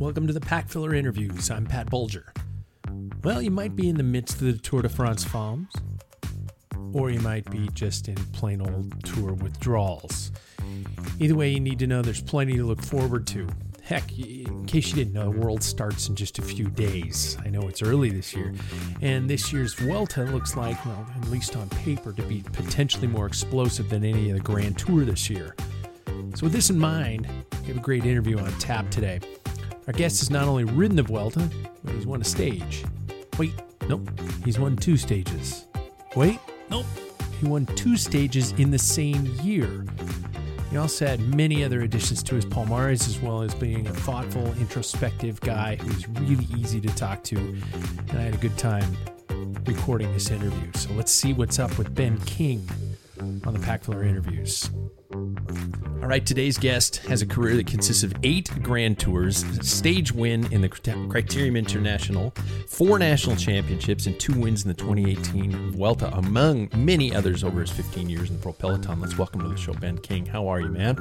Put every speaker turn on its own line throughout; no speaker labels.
Welcome to the Packfiller Interviews. I'm Pat Bulger. Well, you might be in the midst of the Tour de France Femmes, or you might be just in plain old tour withdrawals. Either way, you need to know there's plenty to look forward to. Heck, in case you didn't know, the Vuelta starts in just a few days. I know it's early this year, and this year's Vuelta looks like, well, at least on paper, to be potentially more explosive than any of the Grand Tour this year. So, with this in mind, we have a great interview on tap today. Our guest has not only ridden the Vuelta, but he's won a stage. Wait, nope, he's won two stages. Wait, nope, he won two stages in the same year. He also had many other additions to his palmares, as well as being a thoughtful, introspective guy who's really easy to talk to. And I had a good time recording this interview. So let's see what's up with Ben King on the Pack interviews. All right, today's guest has a career that consists of eight Grand Tours, stage win in the Criterium International, four national championships, and two wins in the 2018 Vuelta, among many others over his 15 years in the Pro Peloton. Let's welcome to the show, Ben King. How are you, man?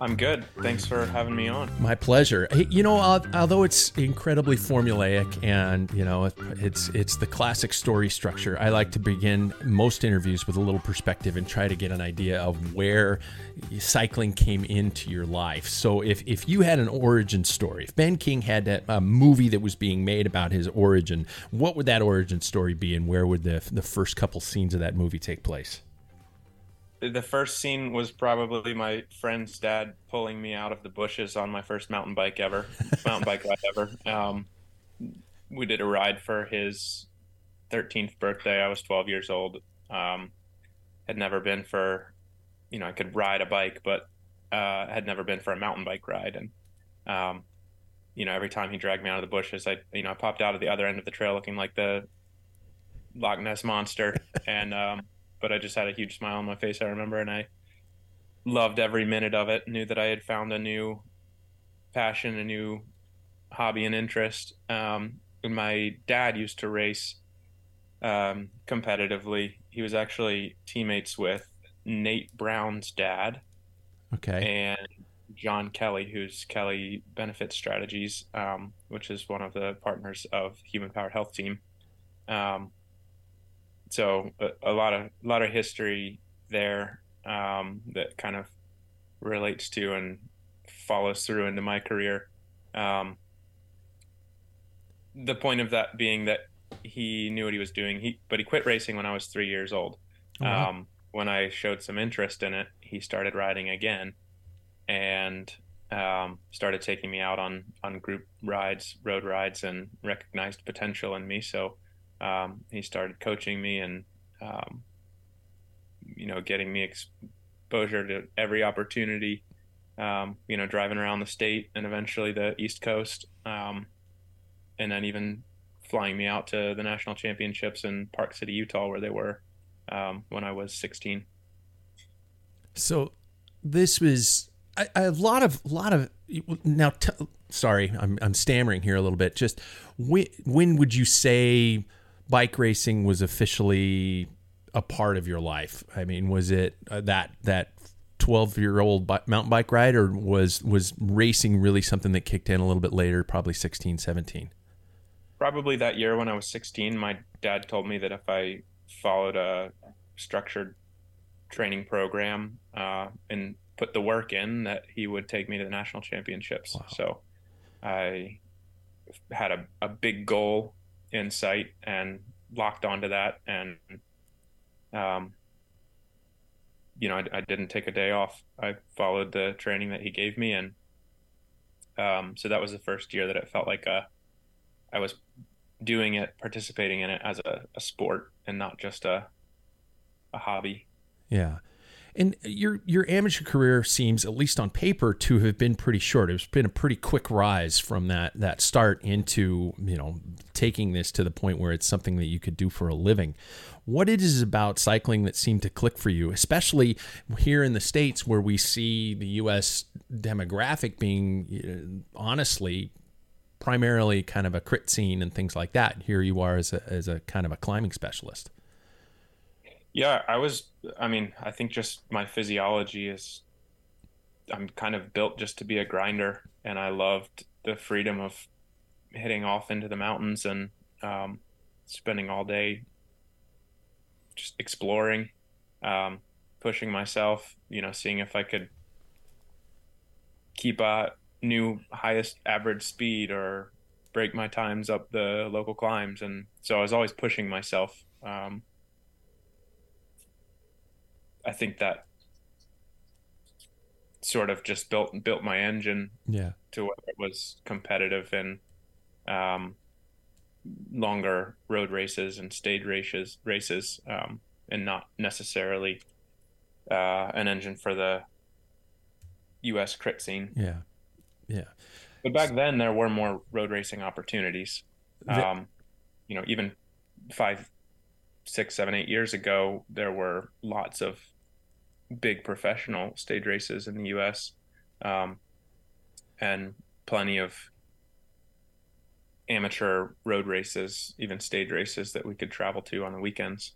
I'm good. Thanks for having me on.
My pleasure. You know, although it's incredibly formulaic and you know it's it's the classic story structure, I like to begin most interviews with a little perspective and try to get an idea of where cycling came into your life. So if if you had an origin story, if Ben King had a movie that was being made about his origin, what would that origin story be, and where would the the first couple scenes of that movie take place?
The first scene was probably my friend's dad pulling me out of the bushes on my first mountain bike ever, mountain bike ride ever. Um, we did a ride for his 13th birthday. I was 12 years old. Um, had never been for, you know, I could ride a bike, but uh, had never been for a mountain bike ride. And, um, you know, every time he dragged me out of the bushes, I, you know, I popped out of the other end of the trail looking like the Loch Ness monster. and, um, but I just had a huge smile on my face. I remember, and I loved every minute of it. Knew that I had found a new passion, a new hobby and interest. Um, and my dad used to race um, competitively. He was actually teammates with Nate Brown's dad.
Okay.
And John Kelly, who's Kelly Benefit Strategies, um, which is one of the partners of Human Powered Health Team. Um, so a, a, lot of a lot of history there um, that kind of relates to and follows through into my career. Um, the point of that being that he knew what he was doing. He but he quit racing when I was three years old. Oh, wow. Um, when I showed some interest in it, he started riding again, and um, started taking me out on on group rides, road rides, and recognized potential in me. So um, he started coaching me and um, you know getting me exposure to every opportunity um, you know driving around the state and eventually the east coast um, and then even flying me out to the national championships in Park City, Utah, where they were um, when I was 16.
So this was a lot of lot of now. T- sorry, I'm I'm stammering here a little bit. Just when when would you say bike racing was officially a part of your life? I mean, was it uh, that that 12 year old bi- mountain bike ride or was was racing really something that kicked in a little bit later probably 16 17
probably that year when i was 16 my dad told me that if i followed a structured training program uh, and put the work in that he would take me to the national championships wow. so i had a, a big goal in sight and locked onto that and um, you know, I, I, didn't take a day off. I followed the training that he gave me, and um, so that was the first year that it felt like a, uh, I was doing it, participating in it as a, a sport and not just a a hobby.
Yeah. And your your amateur career seems, at least on paper, to have been pretty short. It's been a pretty quick rise from that that start into you know taking this to the point where it's something that you could do for a living. What it is about cycling that seemed to click for you, especially here in the states where we see the U.S. demographic being uh, honestly primarily kind of a crit scene and things like that. Here you are as a as a kind of a climbing specialist.
Yeah, I was. I mean, I think just my physiology is. I'm kind of built just to be a grinder, and I loved the freedom of hitting off into the mountains and um, spending all day just exploring, um, pushing myself. You know, seeing if I could keep a new highest average speed or break my times up the local climbs, and so I was always pushing myself. Um, I think that sort of just built built my engine
yeah
to where it was competitive in um, longer road races and stage races races um, and not necessarily uh, an engine for the U.S. crit scene.
Yeah, yeah.
But back then there were more road racing opportunities. Um, you know, even five, six, seven, eight years ago, there were lots of big professional stage races in the U.S. Um, and plenty of amateur road races, even stage races that we could travel to on the weekends.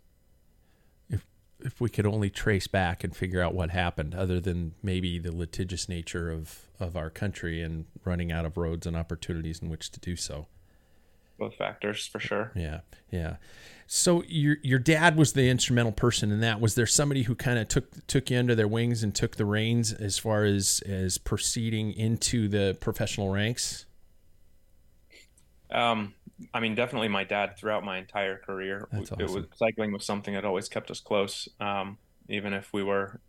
If if we could only trace back and figure out what happened, other than maybe the litigious nature of of our country and running out of roads and opportunities in which to do so.
Both factors for sure.
Yeah, yeah. So your your dad was the instrumental person in that. Was there somebody who kind of took took you under their wings and took the reins as far as as proceeding into the professional ranks?
Um, I mean, definitely my dad throughout my entire career. Awesome. It was cycling was something that always kept us close, um, even if we were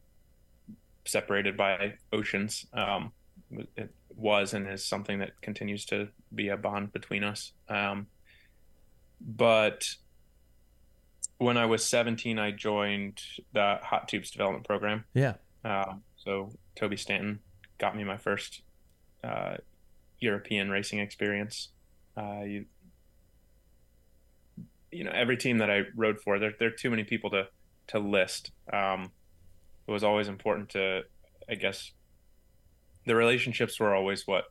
separated by oceans. Um, it was and is something that continues to be a bond between us. Um, but when I was 17, I joined the Hot Tubes development program.
Yeah.
Uh, so Toby Stanton got me my first uh, European racing experience. Uh, you, you know, every team that I rode for, there, there are too many people to, to list. Um, it was always important to, I guess, the relationships were always what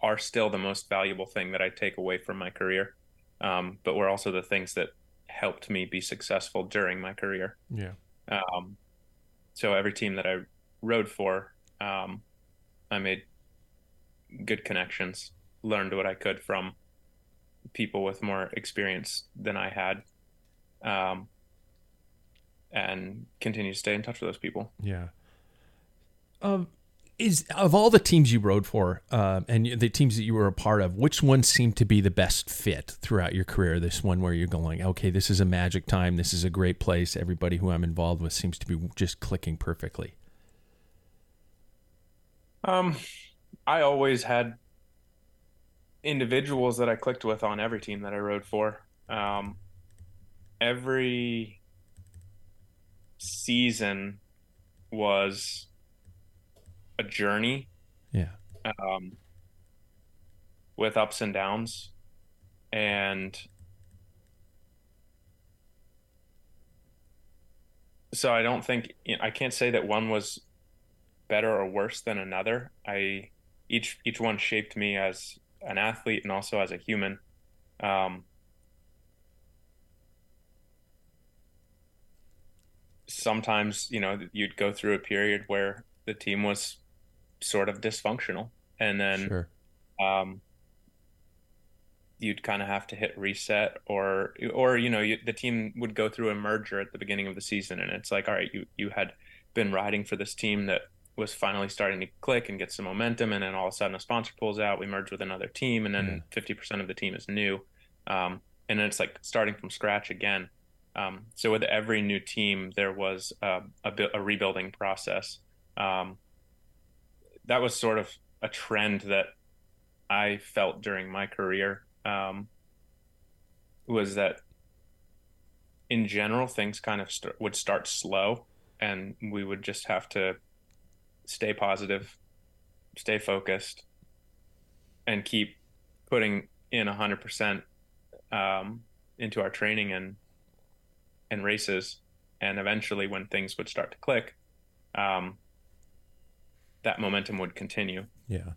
are still the most valuable thing that I take away from my career um, but were also the things that helped me be successful during my career.
Yeah.
Um, so every team that I rode for, um, I made good connections, learned what I could from people with more experience than I had, um, and continue to stay in touch with those people.
Yeah. Um, is of all the teams you rode for uh, and the teams that you were a part of, which one seemed to be the best fit throughout your career? This one where you're going, okay, this is a magic time. This is a great place. Everybody who I'm involved with seems to be just clicking perfectly.
Um, I always had individuals that I clicked with on every team that I rode for. Um, every season was a journey.
Yeah.
Um, with ups and downs, and so I don't think I can't say that one was better or worse than another. I each each one shaped me as an athlete and also as a human. Um, sometimes you know you'd go through a period where the team was sort of dysfunctional and then sure. um, you'd kind of have to hit reset or or you know you, the team would go through a merger at the beginning of the season and it's like all right you you had been riding for this team that was finally starting to click and get some momentum and then all of a sudden a sponsor pulls out we merge with another team and then yeah. 50% of the team is new um, and then it's like starting from scratch again um, so with every new team, there was a, a, a rebuilding process. Um, that was sort of a trend that I felt during my career. Um, was that in general things kind of st- would start slow, and we would just have to stay positive, stay focused, and keep putting in a hundred percent um, into our training and and races, and eventually when things would start to click, um, that momentum would continue.
Yeah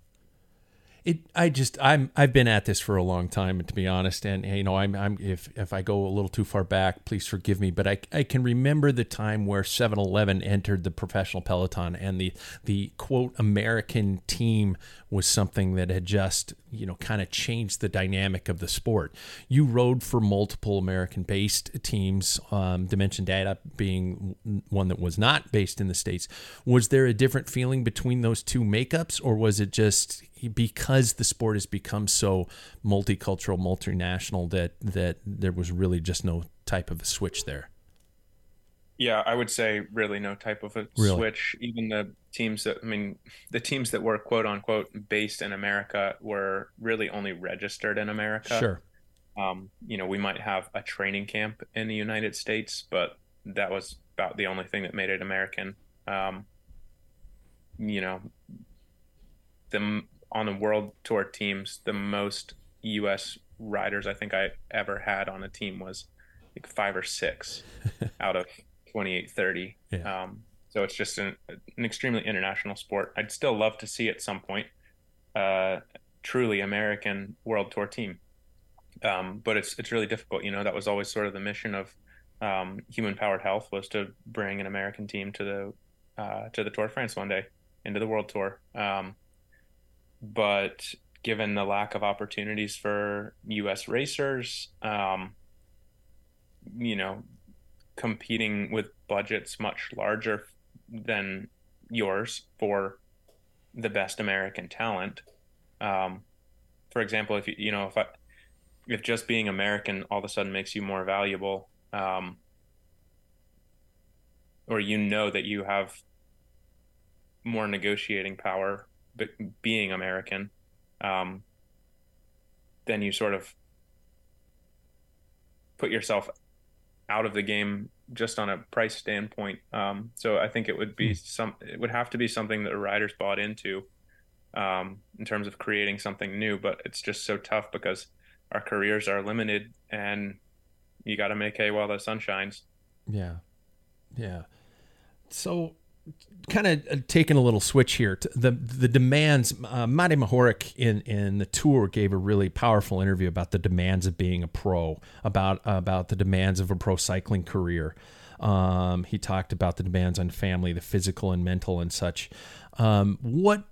it I just I'm I've been at this for a long time to be honest and you know I'm I'm if if I go a little too far back please forgive me but I I can remember the time where 7-Eleven entered the professional peloton and the the quote American team was something that had just you know kind of changed the dynamic of the sport. You rode for multiple American based teams um, Dimension Data being one that was not based in the states. Was there a different feeling between those two makeups or was it just because the sport has become so multicultural, multinational that that there was really just no type of a switch there.
Yeah, I would say really no type of a really? switch. Even the teams that I mean, the teams that were quote unquote based in America were really only registered in America.
Sure.
Um, you know, we might have a training camp in the United States, but that was about the only thing that made it American. Um, you know, the on the world tour teams, the most U.S. riders I think I ever had on a team was like five or six out of 28, 30. Yeah. Um, so it's just an, an, extremely international sport. I'd still love to see at some point uh, truly American world tour team. Um, but it's it's really difficult. You know, that was always sort of the mission of um, human powered health was to bring an American team to the uh, to the Tour de France one day into the world tour. Um, but given the lack of opportunities for U.S. racers, um, you know, competing with budgets much larger than yours for the best American talent. Um, for example, if you you know if I, if just being American all of a sudden makes you more valuable, um, or you know that you have more negotiating power being American, um, then you sort of put yourself out of the game just on a price standpoint. Um, so I think it would be hmm. some, it would have to be something that the riders bought into um, in terms of creating something new. But it's just so tough because our careers are limited, and you got to make hay while the sun shines.
Yeah, yeah. So kind of uh, taking a little switch here. The the demands. Uh, Matej Mohorič in in the tour gave a really powerful interview about the demands of being a pro, about about the demands of a pro cycling career. Um, he talked about the demands on family, the physical and mental, and such. Um, what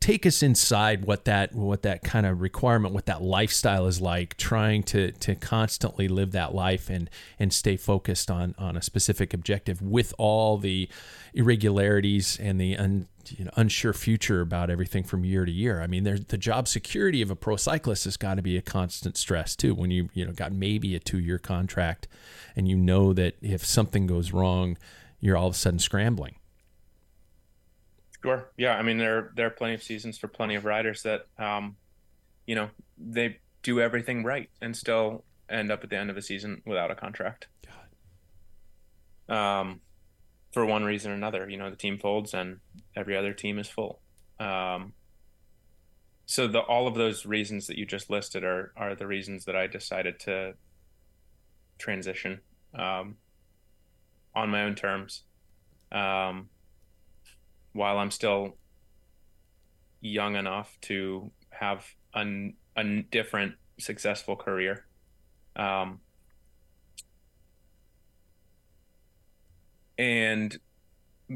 take us inside what that what that kind of requirement what that lifestyle is like trying to to constantly live that life and and stay focused on on a specific objective with all the irregularities and the un, you know, unsure future about everything from year to year. I mean, there's the job security of a pro cyclist has got to be a constant stress too. When you you know got maybe a two year contract, and you know that if something goes wrong, you're all of a sudden scrambling.
Sure. Yeah. I mean, there there are plenty of seasons for plenty of riders that, um, you know, they do everything right and still end up at the end of a season without a contract. God. Um, for one reason or another, you know, the team folds and every other team is full. Um, so the all of those reasons that you just listed are are the reasons that I decided to transition um, on my own terms um, while I'm still young enough to have a, a different successful career. Um, and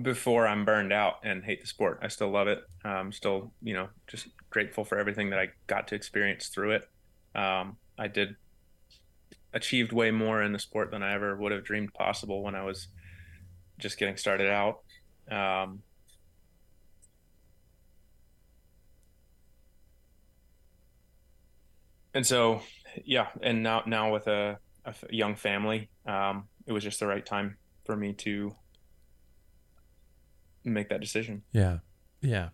before I'm burned out and hate the sport. I still love it. I'm still, you know, just grateful for everything that I got to experience through it. Um, I did achieved way more in the sport than I ever would have dreamed possible when I was just getting started out. Um, and so, yeah, and now now with a, a young family, um, it was just the right time for me to make that decision.
Yeah. Yeah.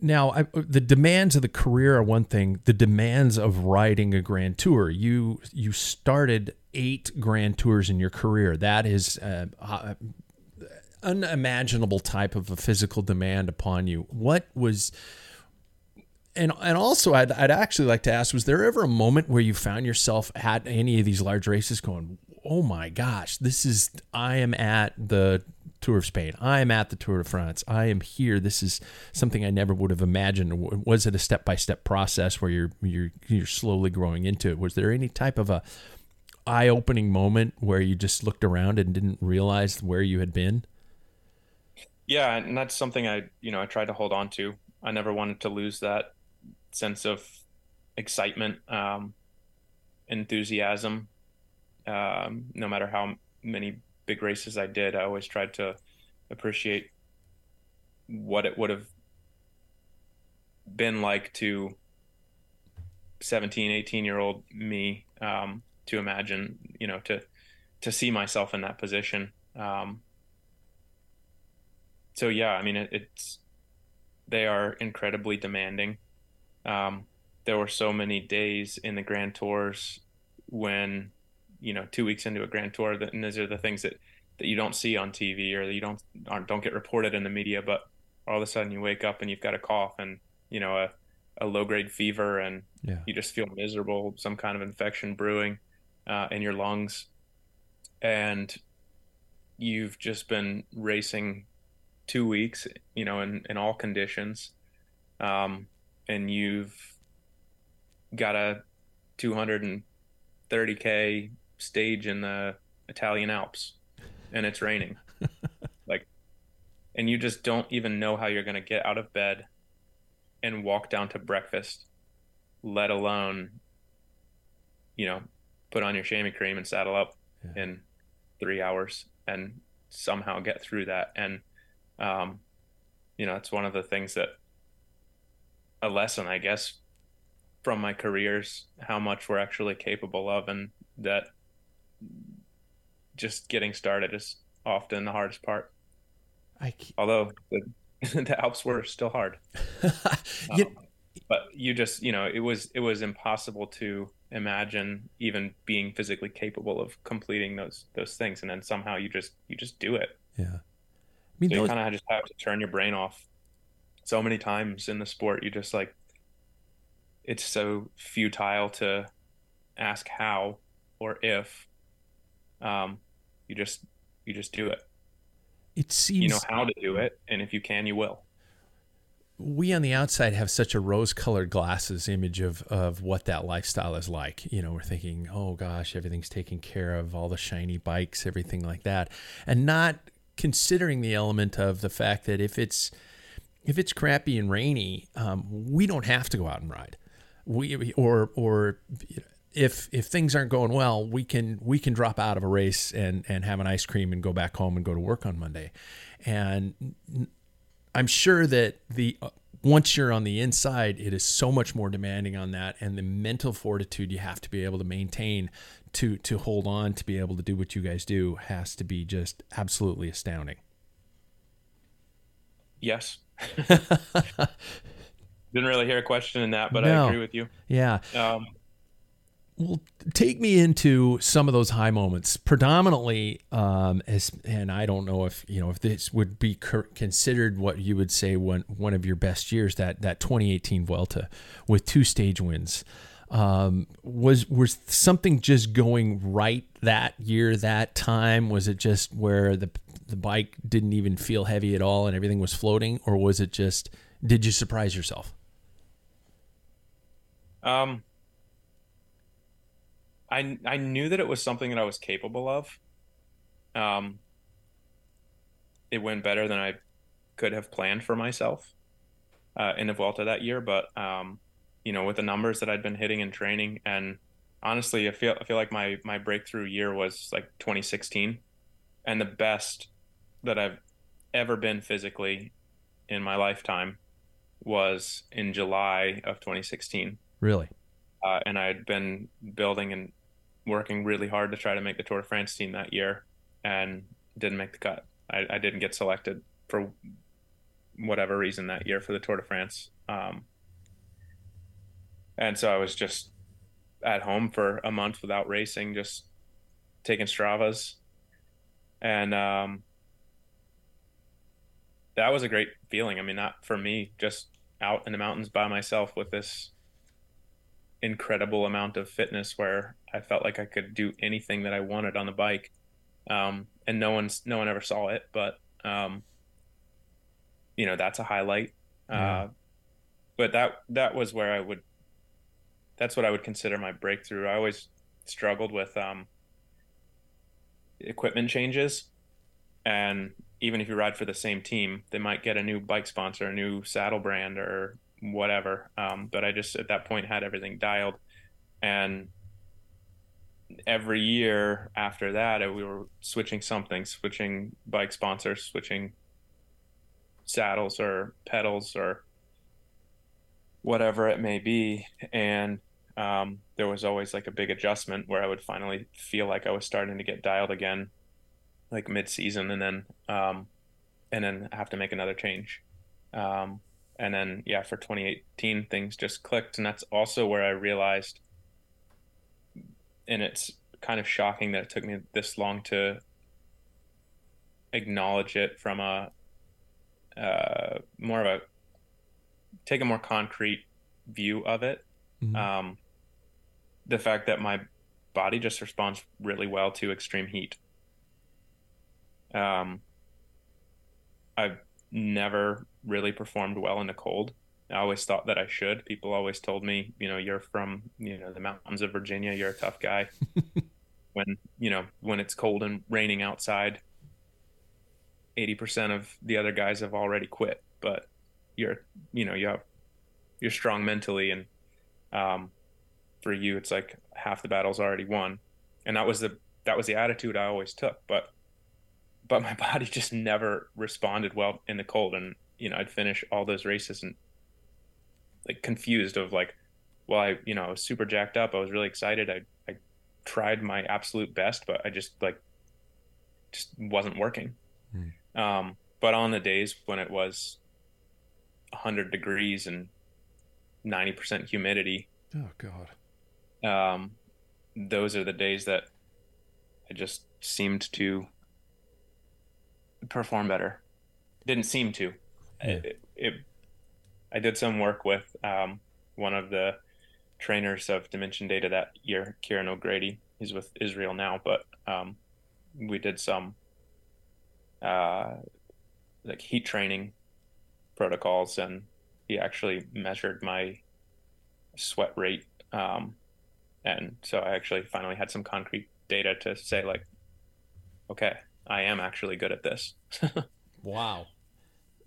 Now, I, the demands of the career are one thing. The demands of riding a grand tour. You you started eight grand tours in your career. That is uh, uh, unimaginable type of a physical demand upon you. What was and and also I'd, I'd actually like to ask was there ever a moment where you found yourself at any of these large races going oh my gosh this is i am at the Tour of Spain. I am at the Tour de France. I am here. This is something I never would have imagined. Was it a step by step process where you're you're you're slowly growing into it? Was there any type of a eye opening moment where you just looked around and didn't realize where you had been?
Yeah, and that's something I you know I tried to hold on to. I never wanted to lose that sense of excitement, um, enthusiasm. Um, no matter how many big races I did, I always tried to appreciate what it would have been like to 17, 18 year old me um, to imagine, you know, to to see myself in that position. Um, so yeah, I mean, it, it's they are incredibly demanding. Um, there were so many days in the Grand Tours when you know two weeks into a grand tour that, and these are the things that that you don't see on tv or that you don't aren't, don't get reported in the media but all of a sudden you wake up and you've got a cough and you know a, a low grade fever and yeah. you just feel miserable some kind of infection brewing uh, in your lungs and you've just been racing two weeks you know in, in all conditions um, and you've got a 230k stage in the Italian Alps and it's raining. like and you just don't even know how you're going to get out of bed and walk down to breakfast, let alone you know, put on your chamois cream and saddle up yeah. in 3 hours and somehow get through that and um you know, it's one of the things that a lesson, I guess, from my careers, how much we're actually capable of, and that just getting started is often the hardest part. I Although the, the Alps were still hard. you, um, but you just, you know, it was it was impossible to imagine even being physically capable of completing those those things, and then somehow you just you just do it.
Yeah, I
mean, so you kind of just have to turn your brain off. So many times in the sport, you just like it's so futile to ask how or if um, you just you just do it
it seems
you know how to do it and if you can you will
we on the outside have such a rose-colored glasses image of of what that lifestyle is like. You know, we're thinking, "Oh gosh, everything's taken care of, all the shiny bikes, everything like that." And not considering the element of the fact that if it's if it's crappy and rainy, um, we don't have to go out and ride. We or or if if things aren't going well, we can we can drop out of a race and and have an ice cream and go back home and go to work on Monday. And I'm sure that the uh, once you're on the inside, it is so much more demanding on that, and the mental fortitude you have to be able to maintain to to hold on to be able to do what you guys do has to be just absolutely astounding.
Yes. Didn't really hear a question in that, but no. I agree with you.
Yeah. Um, well, take me into some of those high moments. Predominantly, um, as and I don't know if you know if this would be considered what you would say one one of your best years. That that 2018 Vuelta with two stage wins. Um, was was something just going right that year, that time? Was it just where the the bike didn't even feel heavy at all and everything was floating, or was it just did you surprise yourself?
Um, I I knew that it was something that I was capable of. Um, it went better than I could have planned for myself uh, in the Vuelta that year, but um, you know, with the numbers that I'd been hitting in training, and honestly, I feel I feel like my my breakthrough year was like 2016, and the best that I've ever been physically in my lifetime was in July of 2016.
Really?
Uh, and I had been building and working really hard to try to make the Tour de France team that year, and didn't make the cut. I, I didn't get selected for whatever reason that year for the Tour de France. Um, and so I was just at home for a month without racing, just taking Stravas, and um, that was a great feeling. I mean, not for me, just out in the mountains by myself with this incredible amount of fitness where I felt like I could do anything that I wanted on the bike. Um, and no one's no one ever saw it, but um, you know that's a highlight. Yeah. Uh, but that that was where I would. That's what I would consider my breakthrough. I always struggled with um, equipment changes, and even if you ride for the same team, they might get a new bike sponsor, a new saddle brand, or whatever. Um, but I just at that point had everything dialed, and every year after that, we were switching something, switching bike sponsors, switching saddles or pedals or whatever it may be, and um, there was always like a big adjustment where I would finally feel like I was starting to get dialed again, like mid season, and then um, and then have to make another change. Um, and then yeah for 2018 things just clicked and that's also where i realized and it's kind of shocking that it took me this long to acknowledge it from a uh, more of a take a more concrete view of it mm-hmm. um, the fact that my body just responds really well to extreme heat um, i've never really performed well in the cold. I always thought that I should. People always told me, you know, you're from, you know, the mountains of Virginia, you're a tough guy. when, you know, when it's cold and raining outside, 80% of the other guys have already quit, but you're, you know, you have, you're strong mentally. And, um, for you, it's like half the battle's already won. And that was the, that was the attitude I always took. But but my body just never responded well in the cold and you know i'd finish all those races and like confused of like well i you know i was super jacked up i was really excited i i tried my absolute best but i just like just wasn't working mm. um but on the days when it was 100 degrees and 90% humidity
oh god
um those are the days that i just seemed to perform better. Didn't seem to. Yeah. It, it, I did some work with um, one of the trainers of Dimension Data that year, Kieran O'Grady. He's with Israel now, but um, we did some uh, like heat training protocols, and he actually measured my sweat rate. Um, and so I actually finally had some concrete data to say like, okay, I am actually good at this.
wow.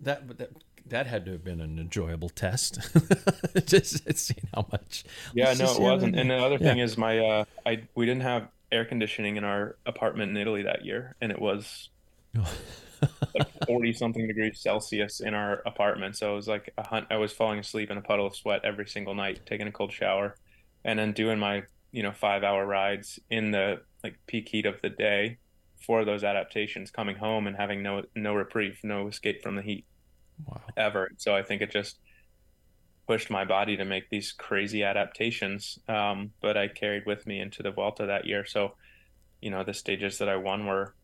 That, that that had to have been an enjoyable test. just seeing how much.
Yeah, no, it wasn't. And the other yeah. thing is, my uh, I we didn't have air conditioning in our apartment in Italy that year, and it was like forty something degrees Celsius in our apartment. So it was like a hunt. I was falling asleep in a puddle of sweat every single night, taking a cold shower, and then doing my you know five hour rides in the like peak heat of the day for those adaptations coming home and having no no reprieve no escape from the heat
wow.
ever so i think it just pushed my body to make these crazy adaptations. Um, but I carried with me into the Vuelta that year. So, you know, the stages that I won were,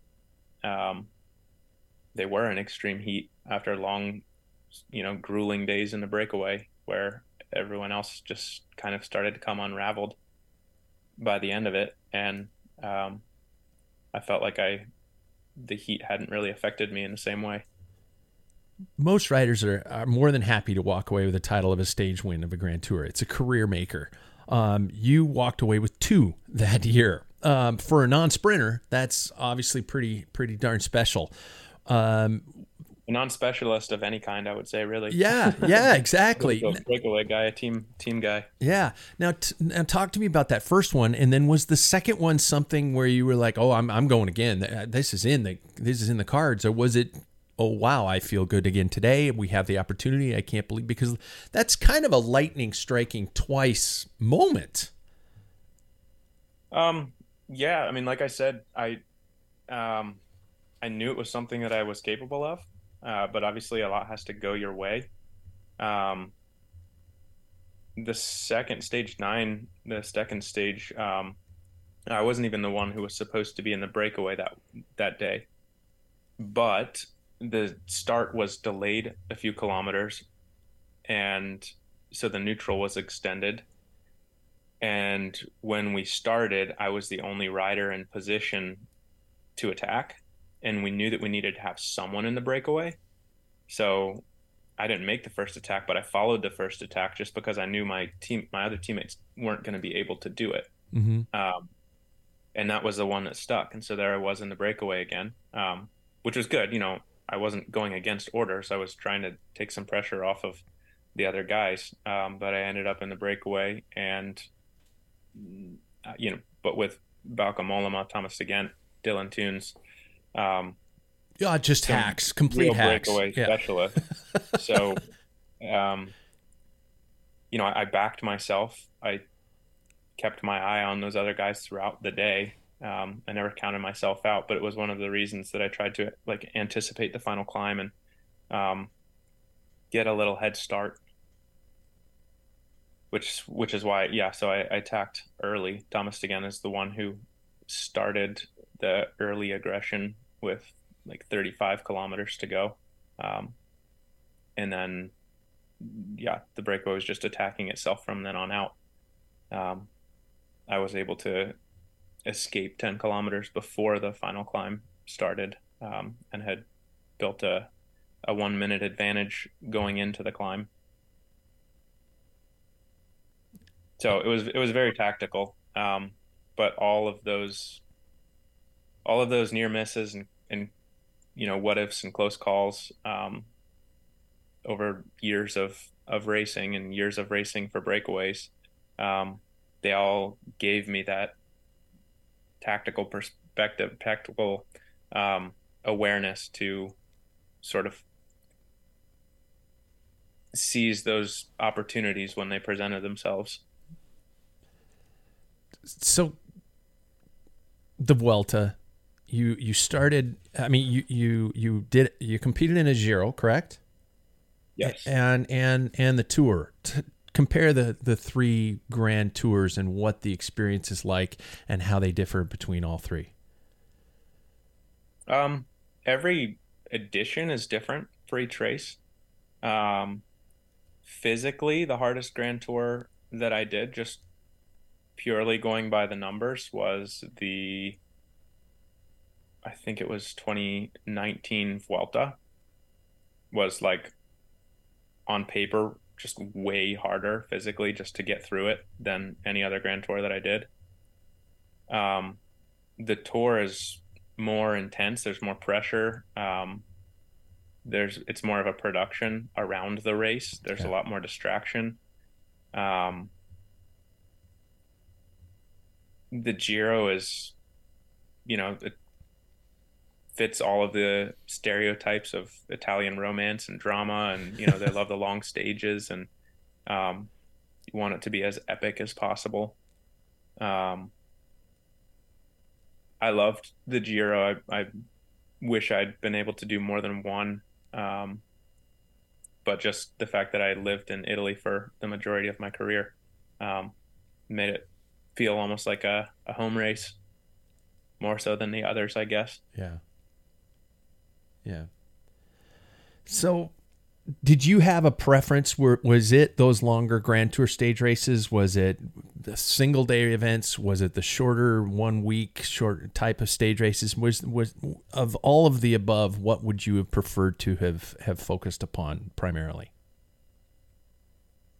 um, they were in extreme heat after long, you know, grueling days in the breakaway where everyone else just kind of started to come unraveled by the end of it. And, um, I felt like I, the heat hadn't really affected me in the same way
most riders are, are, more than happy to walk away with the title of a stage win of a Grand Tour. It's a career maker. Um, you walked away with two that year. Um, for a non-sprinter, that's obviously pretty pretty darn special. Um,
a non-specialist of any kind, I would say, really.
Yeah, yeah, exactly.
breakaway guy, a team team guy.
Yeah. Now, t- now, talk to me about that first one, and then was the second one something where you were like, "Oh, I'm I'm going again. This is in the this is in the cards," or was it oh wow i feel good again today we have the opportunity i can't believe because that's kind of a lightning striking twice moment
um yeah i mean like i said i um i knew it was something that i was capable of uh, but obviously a lot has to go your way. Um the second stage nine the second stage um i wasn't even the one who was supposed to be in the breakaway that that day. But the start was delayed a few kilometers and so the neutral was extended. And when we started i was the only rider in position to attack and we knew that we needed to have someone in the breakaway so i didn't make the first attack but i followed the first attack just because i knew my team my other teammates weren't going to be able to do it
mm-hmm.
um, and that was the one that stuck and so there i was in the breakaway again um, which was good you know I wasn't going against orders. I was trying to take some pressure off of the other guys. Um, but I ended up in the breakaway, and uh, you know, but with Bauke Mollema, Thomas De Gendt, Dylan Teuns. Um,
yeah, just hacks, complete hacks.
breakaway yeah. specialist. so, um, you know, I, I backed myself. I kept my eye on those other guys throughout the day. Um, I never counted myself out, but it was one of the reasons that I tried to like anticipate the final climb and um, get a little head start. Which which is why yeah, so I, I attacked early. Thomas De Gendt is the one who started the early aggression with like 35 kilometers to go, um, and then yeah, the breakaway was just attacking itself from then on out. Um, I was able to escape 10 kilometers before the final climb started um, and had built a, a one minute advantage going into the climb. So it was it was very tactical, um, but all of those all of those near misses and, and you know what ifs and close calls um, over years of of racing and years of racing for breakaways, um, they all gave me that tactical perspective, tactical um, awareness to sort of seize those opportunities when they presented themselves.
So, the Vuelta, you you started. I mean, you you you did you competed in a Giro, correct?
Yes.
And and and the Tour. T- compare the the three grand tours and what the experience is like and how they differ between all three
um every edition is different for each race um physically the hardest grand tour that i did just purely going by the numbers was the i think it was 2019 vuelta was like on paper just way harder physically just to get through it than any other Grand Tour that I did. Um, the tour is more intense. There's more pressure. Um, there's it's more of a production around the race. There's okay. a lot more distraction. Um, the Giro is, you know, it, fits all of the stereotypes of Italian romance and drama, and you know they love the long stages and um, you want it to be as epic as possible. Um, I loved the Giro. I, I, wish I'd been able to do more than one. Um, but just the fact that I lived in Italy for the majority of my career um, made it feel almost like a, a home race, more so than the others, I guess.
Yeah. Yeah. So, did you have a preference? Were was it those longer Grand Tour stage races? Was it the single day events? Was it the shorter one week short type of stage races? Was was of all of the above? What would you have preferred to have have focused upon primarily?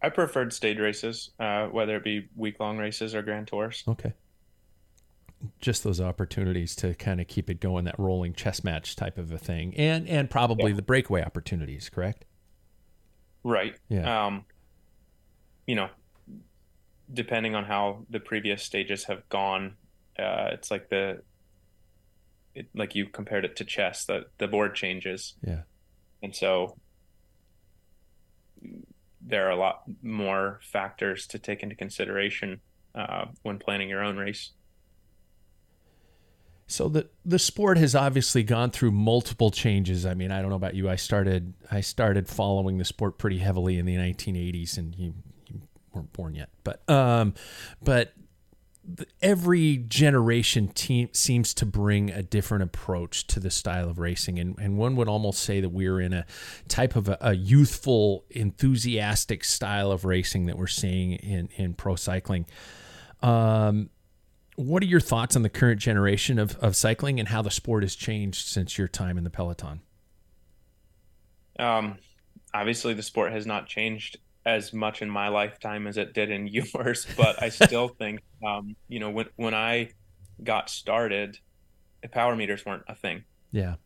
I preferred stage races, uh, whether it be week long races or Grand Tours.
Okay. Just those opportunities to kind of keep it going, that rolling chess match type of a thing, and and probably
Yeah.
the breakaway opportunities, correct?
Right.
Yeah.
Um, you know, depending on how the previous stages have gone, uh, it's like the, it, like you compared it to chess, that the board changes,
Yeah.
and so there are a lot more factors to take into consideration uh, when planning your own race.
So the the sport has obviously gone through multiple changes. I mean, I don't know about you. I started I started following the sport pretty heavily in the 1980s, and you, you weren't born yet. But um, but every generation team seems to bring a different approach to the style of racing, and and one would almost say that we're in a type of a, a youthful, enthusiastic style of racing that we're seeing in in pro cycling. Um, what are your thoughts on the current generation of, of cycling and how the sport has changed since your time in the peloton?
Um, obviously, the sport has not changed as much in my lifetime as it did in yours, but I still think, um, you know, when when I got started, the power meters weren't a thing,
Yeah,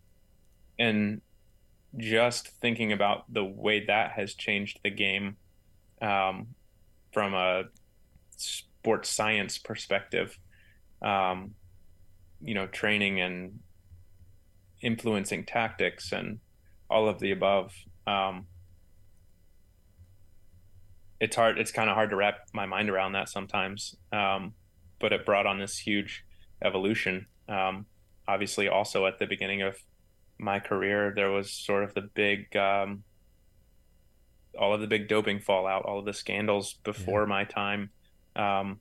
and just thinking about the way that has changed the game um, from a sports science perspective, um, you know, training and influencing tactics and all of the above. Um, it's hard. It's kind of hard to wrap my mind around that sometimes. Um, but it brought on this huge evolution. Um, obviously, also at the beginning of my career, there was sort of the big, um, all of the big doping fallout, all of the scandals before my time, um,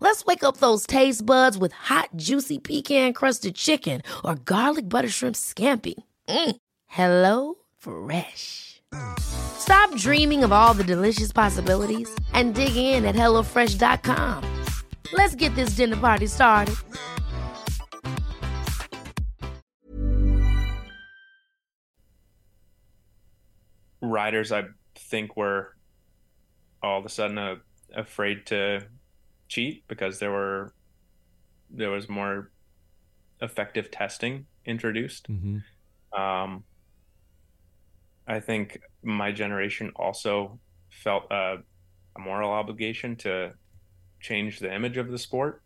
Let's wake up those taste buds with hot, juicy pecan crusted chicken or garlic butter shrimp scampi. Mm. Hello Fresh. Stop dreaming of all the delicious possibilities and dig in at HelloFresh.com. Let's get this dinner party started.
riders I think were all of a sudden uh, afraid to cheat because there were there was more effective testing introduced.
Mm-hmm.
Um, I think my generation also felt a, a moral obligation to change the image of the sport.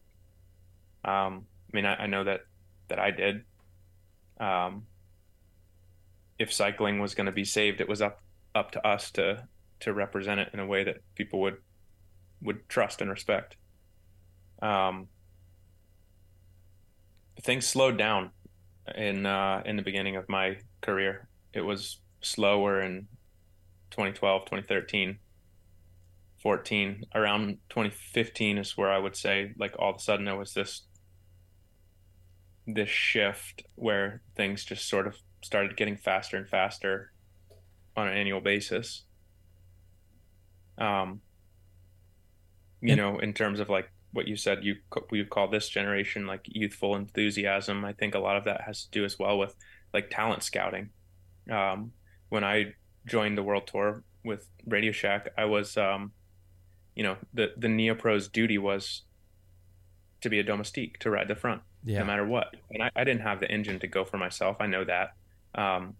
Um, I mean, I, I know that that I did. Um, if cycling was going to be saved, it was up up to us to to represent it in a way that people would would trust and respect. Um, things slowed down in uh, in the beginning of my career. It was slower in 2012, 2013, 14. Around 2015 is where I would say, like all of a sudden, there was this this shift where things just sort of started getting faster and faster on an annual basis. Um, you know, in terms of like what you said, you we call this generation like youthful enthusiasm. I think a lot of that has to do as well with like talent scouting. Um, when I joined the World Tour with Radio Shack, I was, um, you know, the the Neopro's duty was to be a domestique, to ride the front,
Yeah.
no matter what. And I, I didn't have the engine to go for myself. I know that. Um,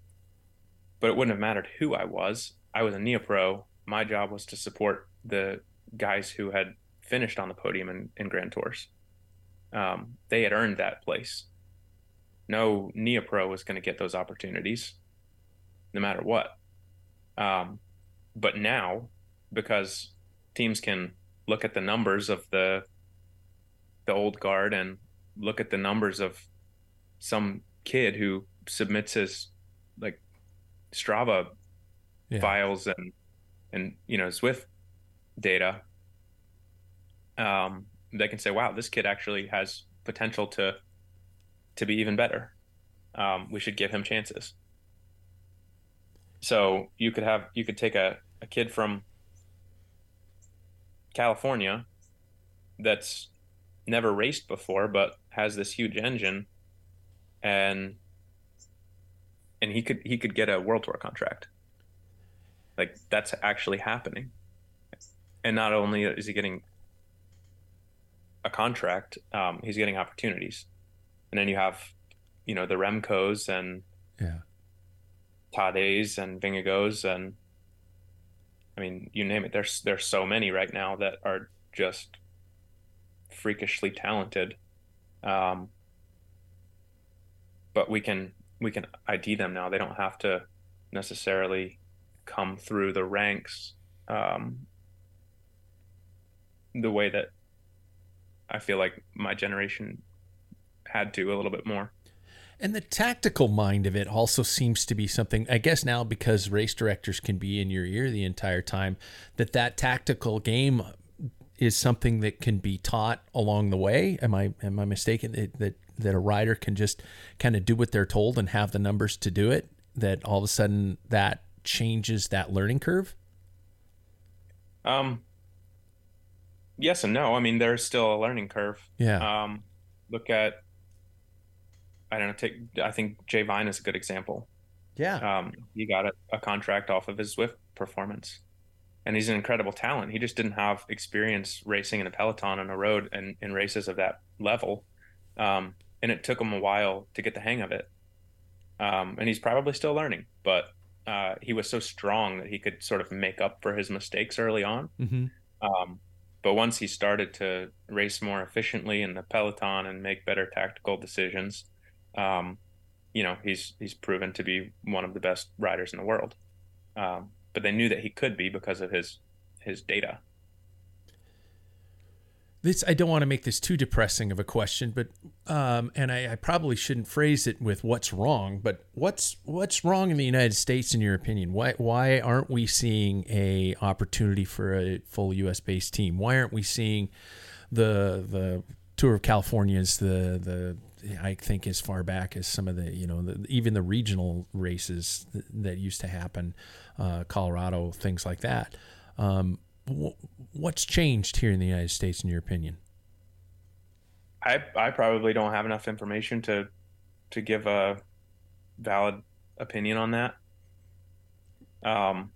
but it wouldn't have mattered who I was. I was a Neopro. My job was to support the guys who had finished on the podium in, in Grand Tours. Um, they had earned that place. No Neopro was going to get those opportunities, no matter what. Um, but now, because teams can look at the numbers of the the old guard and look at the numbers of some kid who submits his like Strava
Yeah.
files and and you know Zwift data, um, they can say, "Wow, this kid actually has potential to to be even better. Um, we should give him chances." So you could have you could take a, a kid from California that's never raced before but has this huge engine and and he could he could get a world tour contract like that's actually happening and not only is he getting a contract um, he's getting opportunities. And then you have you know the remcos and
Yeah.
Tadejs and Vingegaards and I mean you name it. There's there's so many right now that are just freakishly talented. Um, but we can we can ID them now. They don't have to necessarily come through the ranks um, the way that I feel like my generation had to a little bit more
And the tactical mind of it also seems to be something. I guess now because race directors can be in your ear the entire time, that that tactical game is something that can be taught along the way. Am I am I mistaken that that, that a rider can just kind of do what they're told and have the numbers to do it? That all of a sudden that changes that learning curve.
Um, yes and no. I mean, there's still a learning curve.
Yeah.
Um, look at, I don't know, take, I think Jay Vine is a good example.
Yeah.
Um, he got a, a contract off of his Zwift performance and he's an incredible talent. He just didn't have experience racing in a peloton on a road and in races of that level. Um, and it took him a while to get the hang of it. Um, and he's probably still learning, but uh, he was so strong that he could sort of make up for his mistakes early on.
mm-hmm.
Um, but once he started to race more efficiently in the peloton and make better tactical decisions, um, you know, he's he's proven to be one of the best riders in the world. Um, but they knew that he could be because of his his data.
This I don't want to make this too depressing of a question, but um, and I, I probably shouldn't phrase it with what's wrong. But what's what's wrong in the United States, in your opinion? Why why aren't we seeing a opportunity for a full U.S. based team? Why aren't we seeing the the Tour of California's the the I think as far back as some of the you know the, even the regional races that, that used to happen, uh, Colorado things like that. Um, what's changed here in the United States, in your opinion?
I I probably don't have enough information to to give a valid opinion on that. Um,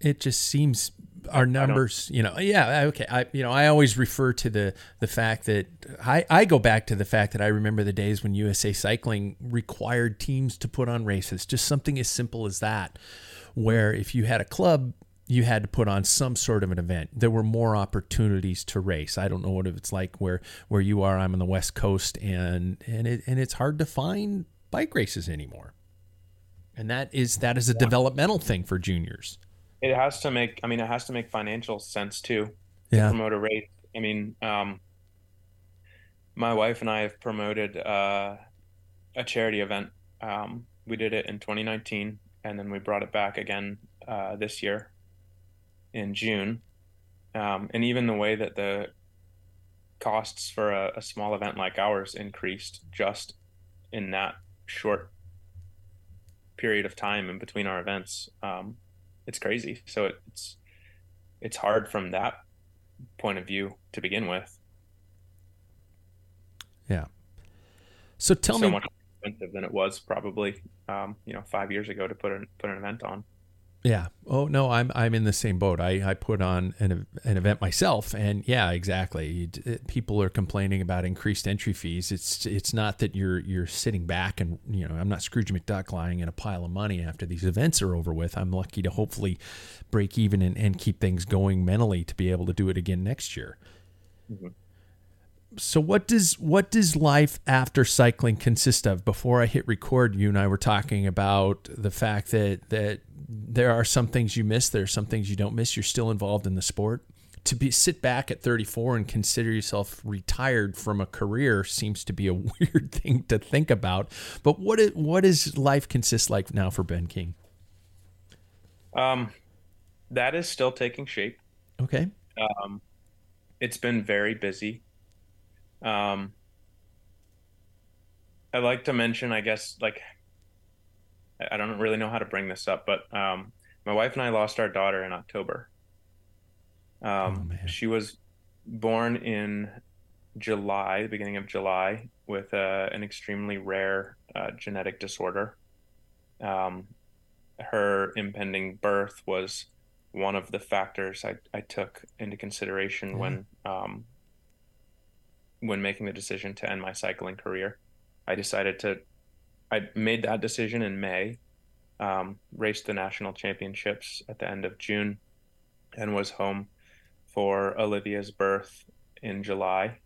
It just seems our numbers, you know, yeah, okay. I, you know, I always refer to the the fact that I, I go back to the fact that I remember the days when USA Cycling required teams to put on races, just something as simple as that, where if you had a club, you had to put on some sort of an event. There were more opportunities to race. I don't know what it's like where where you are. I'm on the West Coast, and and it and it's hard to find bike races anymore. And that is that is a developmental thing for juniors.
it has to make i mean it has to make financial sense too
Yeah.
to promote a race i mean um my wife and i have promoted uh a charity event um we did it in 2019 and then we brought it back again uh this year in june um and even the way that the costs for a, a small event like ours increased just in that short period of time in between our events um it's crazy. So it, it's it's hard from that point of view to begin with.
Yeah. So tell
so
me, so
much more expensive than it was probably, um, you know, five years ago to put an put an event on.
Yeah. Oh no, I'm I'm in the same boat. I, I put on an an event myself, and yeah, exactly. People are complaining about increased entry fees. It's it's not that you're you're sitting back and you know I'm not Scrooge McDuck lying in a pile of money after these events are over with. I'm lucky to hopefully break even and, and keep things going mentally to be able to do it again next year. Mm-hmm so what does what does life after cycling consist of? Before I hit record, you and I were talking about the fact that that there are some things you miss, there are some things you don't miss. You're still involved in the sport. To be sit back at 34 and consider yourself retired from a career seems to be a weird thing to think about. But what is, what does life consist like now for Ben King?
Um, that is still taking shape.
Okay.
Um, it's been very busy. Um, I like to mention, I guess, like I don't really know how to bring this up, but um, my wife and I lost our daughter in October. Um, oh, she was born in July, the beginning of July, with uh, an extremely rare uh, genetic disorder. Um, her impending birth was one of the factors I, I took into consideration yeah. when um, when making the decision to end my cycling career. I decided to I made that decision in May, um, raced the national championships at the end of June, and was home for Olivia's birth in July.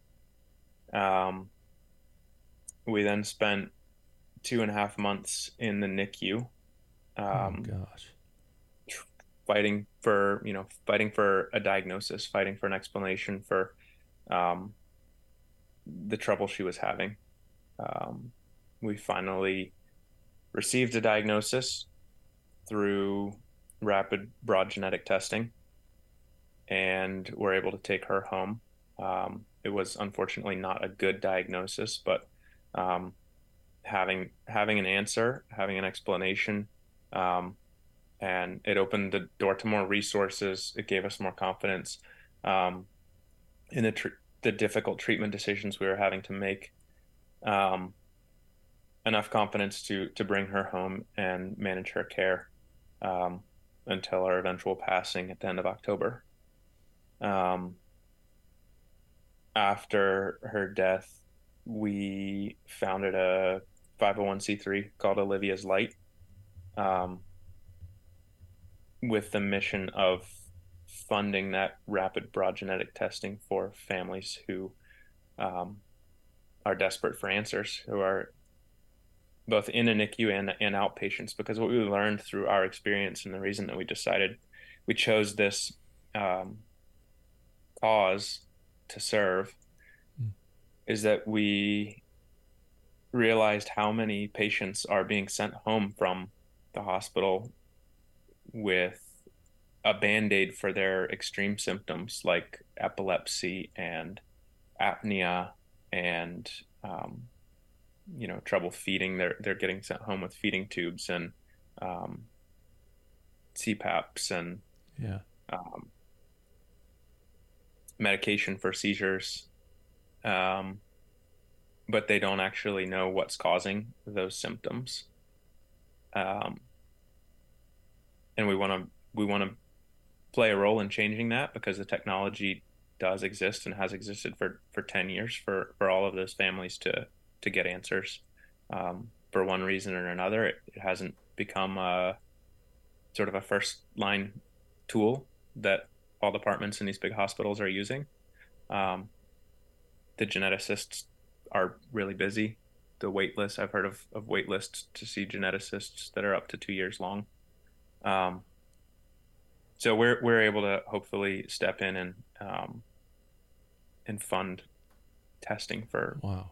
Um, we then spent two and a half months in the NICU.
Um, oh gosh.
Fighting for you know, fighting for a diagnosis, fighting for an explanation for um, the trouble she was having. Um, we finally received a diagnosis through rapid broad genetic testing and were able to take her home. Um, it was unfortunately not a good diagnosis, but um, having having an answer, having an explanation, um, and it opened the door to more resources. It gave us more confidence um, in the tr- the difficult treatment decisions we were having to make. Um, enough confidence to to bring her home and manage her care um, until her eventual passing at the end of October. Um, after her death, we founded a 501c3 called Olivia's Light um, with the mission of funding that rapid broad genetic testing for families who um, are desperate for answers, who are both in a NICU and, and outpatients because what we learned through our experience and the reason that we decided we chose this um, cause to serve mm. is that we realized how many patients are being sent home from the hospital with a band-aid for their extreme symptoms like epilepsy and apnea and um, you know trouble feeding. They're they're getting sent home with feeding tubes and um, CPAPs and
yeah. um,
medication for seizures. Um, but they don't actually know what's causing those symptoms. Um, and we want to we want to play a role in changing that because the technology does exist and has existed for for 10 years for for all of those families to to get answers. Um, for one reason or another, it, it hasn't become a sort of a first line tool that all departments in these big hospitals are using. Um, the geneticists are really busy. The wait list, I've heard of, of wait lists to see geneticists that are up to two years long. Um, so we're, we're able to hopefully step in and, um, and fund testing for
wow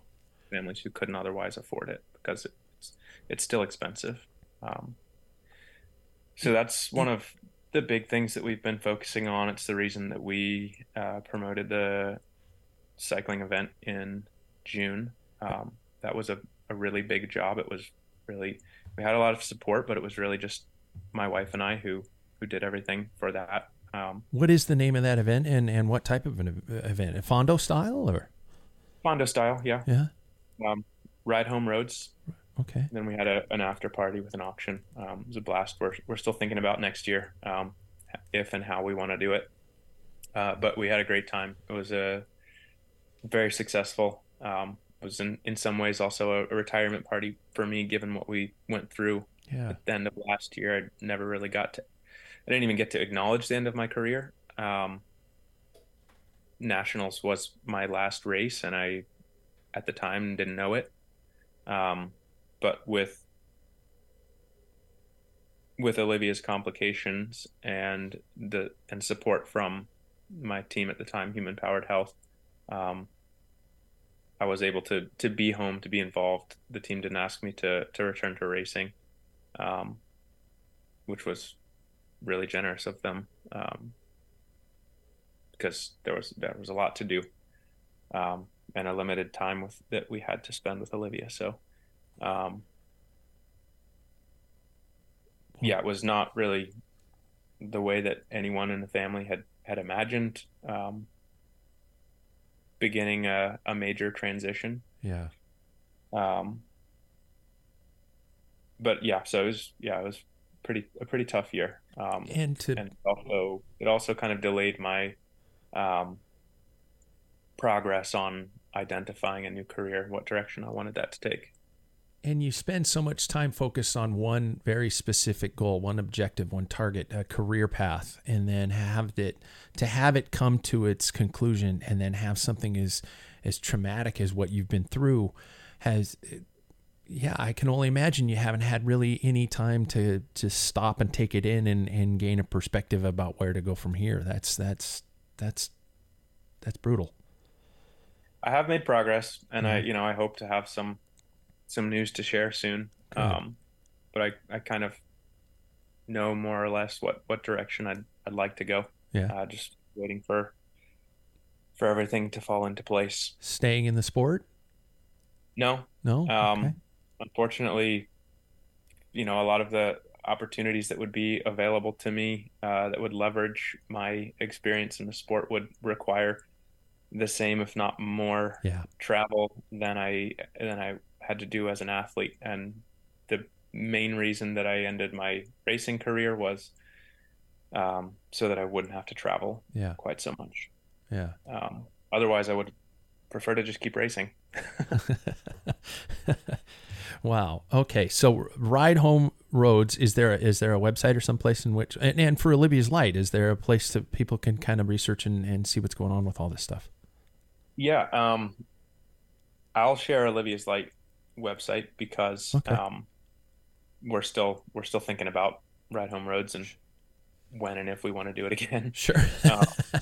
families who couldn't otherwise afford it because it's it's still expensive. Um, so that's one of the big things that we've been focusing on. It's the reason that we uh, promoted the cycling event in June. Um, that was a, a really big job. It was really we had a lot of support, but it was really just my wife and I who who did everything for that. Um,
what is the name of that event, and and what type of an event? A Fondo style or?
Fondo style, yeah.
Yeah
um, Ride Home Roads.
Okay.
And Then we had a, an after party with an auction. Um, it was a blast. We're we're still thinking about next year, um, if and how we want to do it. Uh, but we had a great time. It was a very successful. Um, was in, in some ways also a, a, retirement party for me, given what we went through
yeah.
at the end of last year. I never really got to, I didn't even get to acknowledge the end of my career. Um, Nationals was my last race, and I, at the time, didn't know it. Um, but with with Olivia's complications and the and support from my team at the time, Human Powered Health, um, I was able to to be home to be involved. The team didn't ask me to to return to racing, um, which was really generous of them um, because there was there was a lot to do um, and a limited time with that we had to spend with Olivia. So, um, yeah, it was not really the way that anyone in the family had had imagined. Um, beginning a, a major transition.
Yeah.
Um, but yeah, so it was, yeah, it was pretty, a pretty tough year. Um,
and to,
and also, it also kind of delayed my, um, progress on identifying a new career, what direction I wanted that to take
and you spend so much time focused on one very specific goal, one objective, one target, a career path, and then have it to have it come to its conclusion, and then have something as as traumatic as what you've been through has. Yeah, I can only imagine you haven't had really any time to to stop and take it in and, and gain a perspective about where to go from here. That's that's that's that's brutal.
I have made progress, and mm-hmm. I you know I hope to have some some news to share soon. Um, but I, I kind of know more or less what, what direction I'd, I'd like to go.
Yeah.
Uh, just waiting for, for everything to fall into place.
Staying in the sport?
No,
no.
Um,
okay.
unfortunately, you know, a lot of the opportunities that would be available to me uh, that would leverage my experience in the sport would require the same, if not more,
yeah.
travel than I than I had to do as an athlete. And the main reason that I ended my racing career was um, so that I wouldn't have to travel
yeah.
quite so much.
Yeah.
Um, otherwise, I would prefer to just keep racing.
wow. Okay. So ride home roads. Is there a, is there a website or some place in which and, and for Olivia's Light is there a place that people can kind of research and, and see what's going on with all this stuff?
Yeah. Um, I'll share Olivia's Light website because okay. um, we're still we're still thinking about ride home roads and when and if we want to do it again.
Sure.
uh,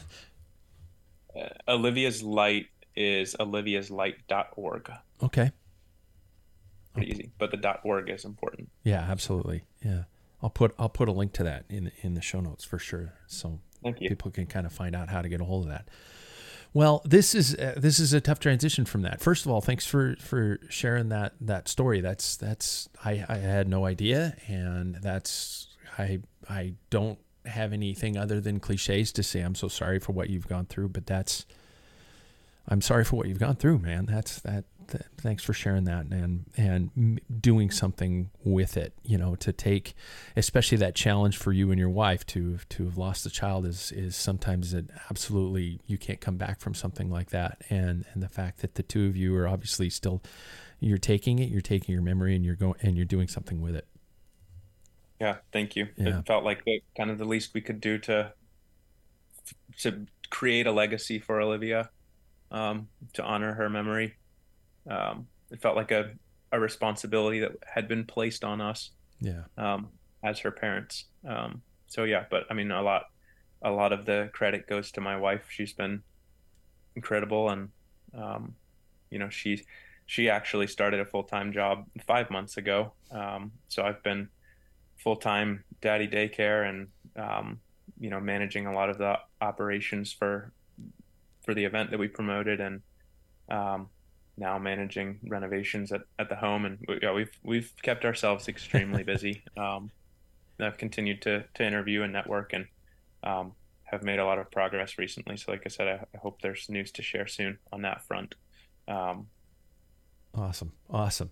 uh, Olivia's Light is oliviaslight.org.
Okay.
Pretty easy, but the .org is important.
Yeah, absolutely. Yeah. I'll put I'll put a link to that in in the show notes for sure, so people can kind of find out how to get a hold of that. Well, this is uh, this is a tough transition from that. First of all, thanks for for sharing that that story. That's that's I, I had no idea, and that's I I don't have anything other than cliches to say. I'm so sorry for what you've gone through, but that's I'm sorry for what you've gone through, man. That's that th- thanks for sharing that and and doing something with it. You know, to take, especially that challenge for you and your wife to to have lost a child is is sometimes an absolutely you can't come back from something like that. And and the fact that the two of you are obviously still you're taking it, you're taking your memory, and you're going and you're doing something with it.
Yeah, thank you.
Yeah.
It felt like the, kind of the least we could do to to create a legacy for Olivia, um, to honor her memory. Um, it felt like a, a responsibility that had been placed on us
yeah.
um, as her parents. Um, so yeah but i mean a lot a lot of the credit goes to my wife. She's been incredible and um, you know she she actually started a full-time job five months ago. Um, so i've been full-time daddy daycare and um, you know managing a lot of the operations for for the event that we promoted and um, now managing renovations at, at the home, and we, yeah, we've we've kept ourselves extremely busy. Um, I've continued to to interview and network, and um, have made a lot of progress recently. So, like I said, I, I hope there's news to share soon on that front. Um,
awesome. awesome,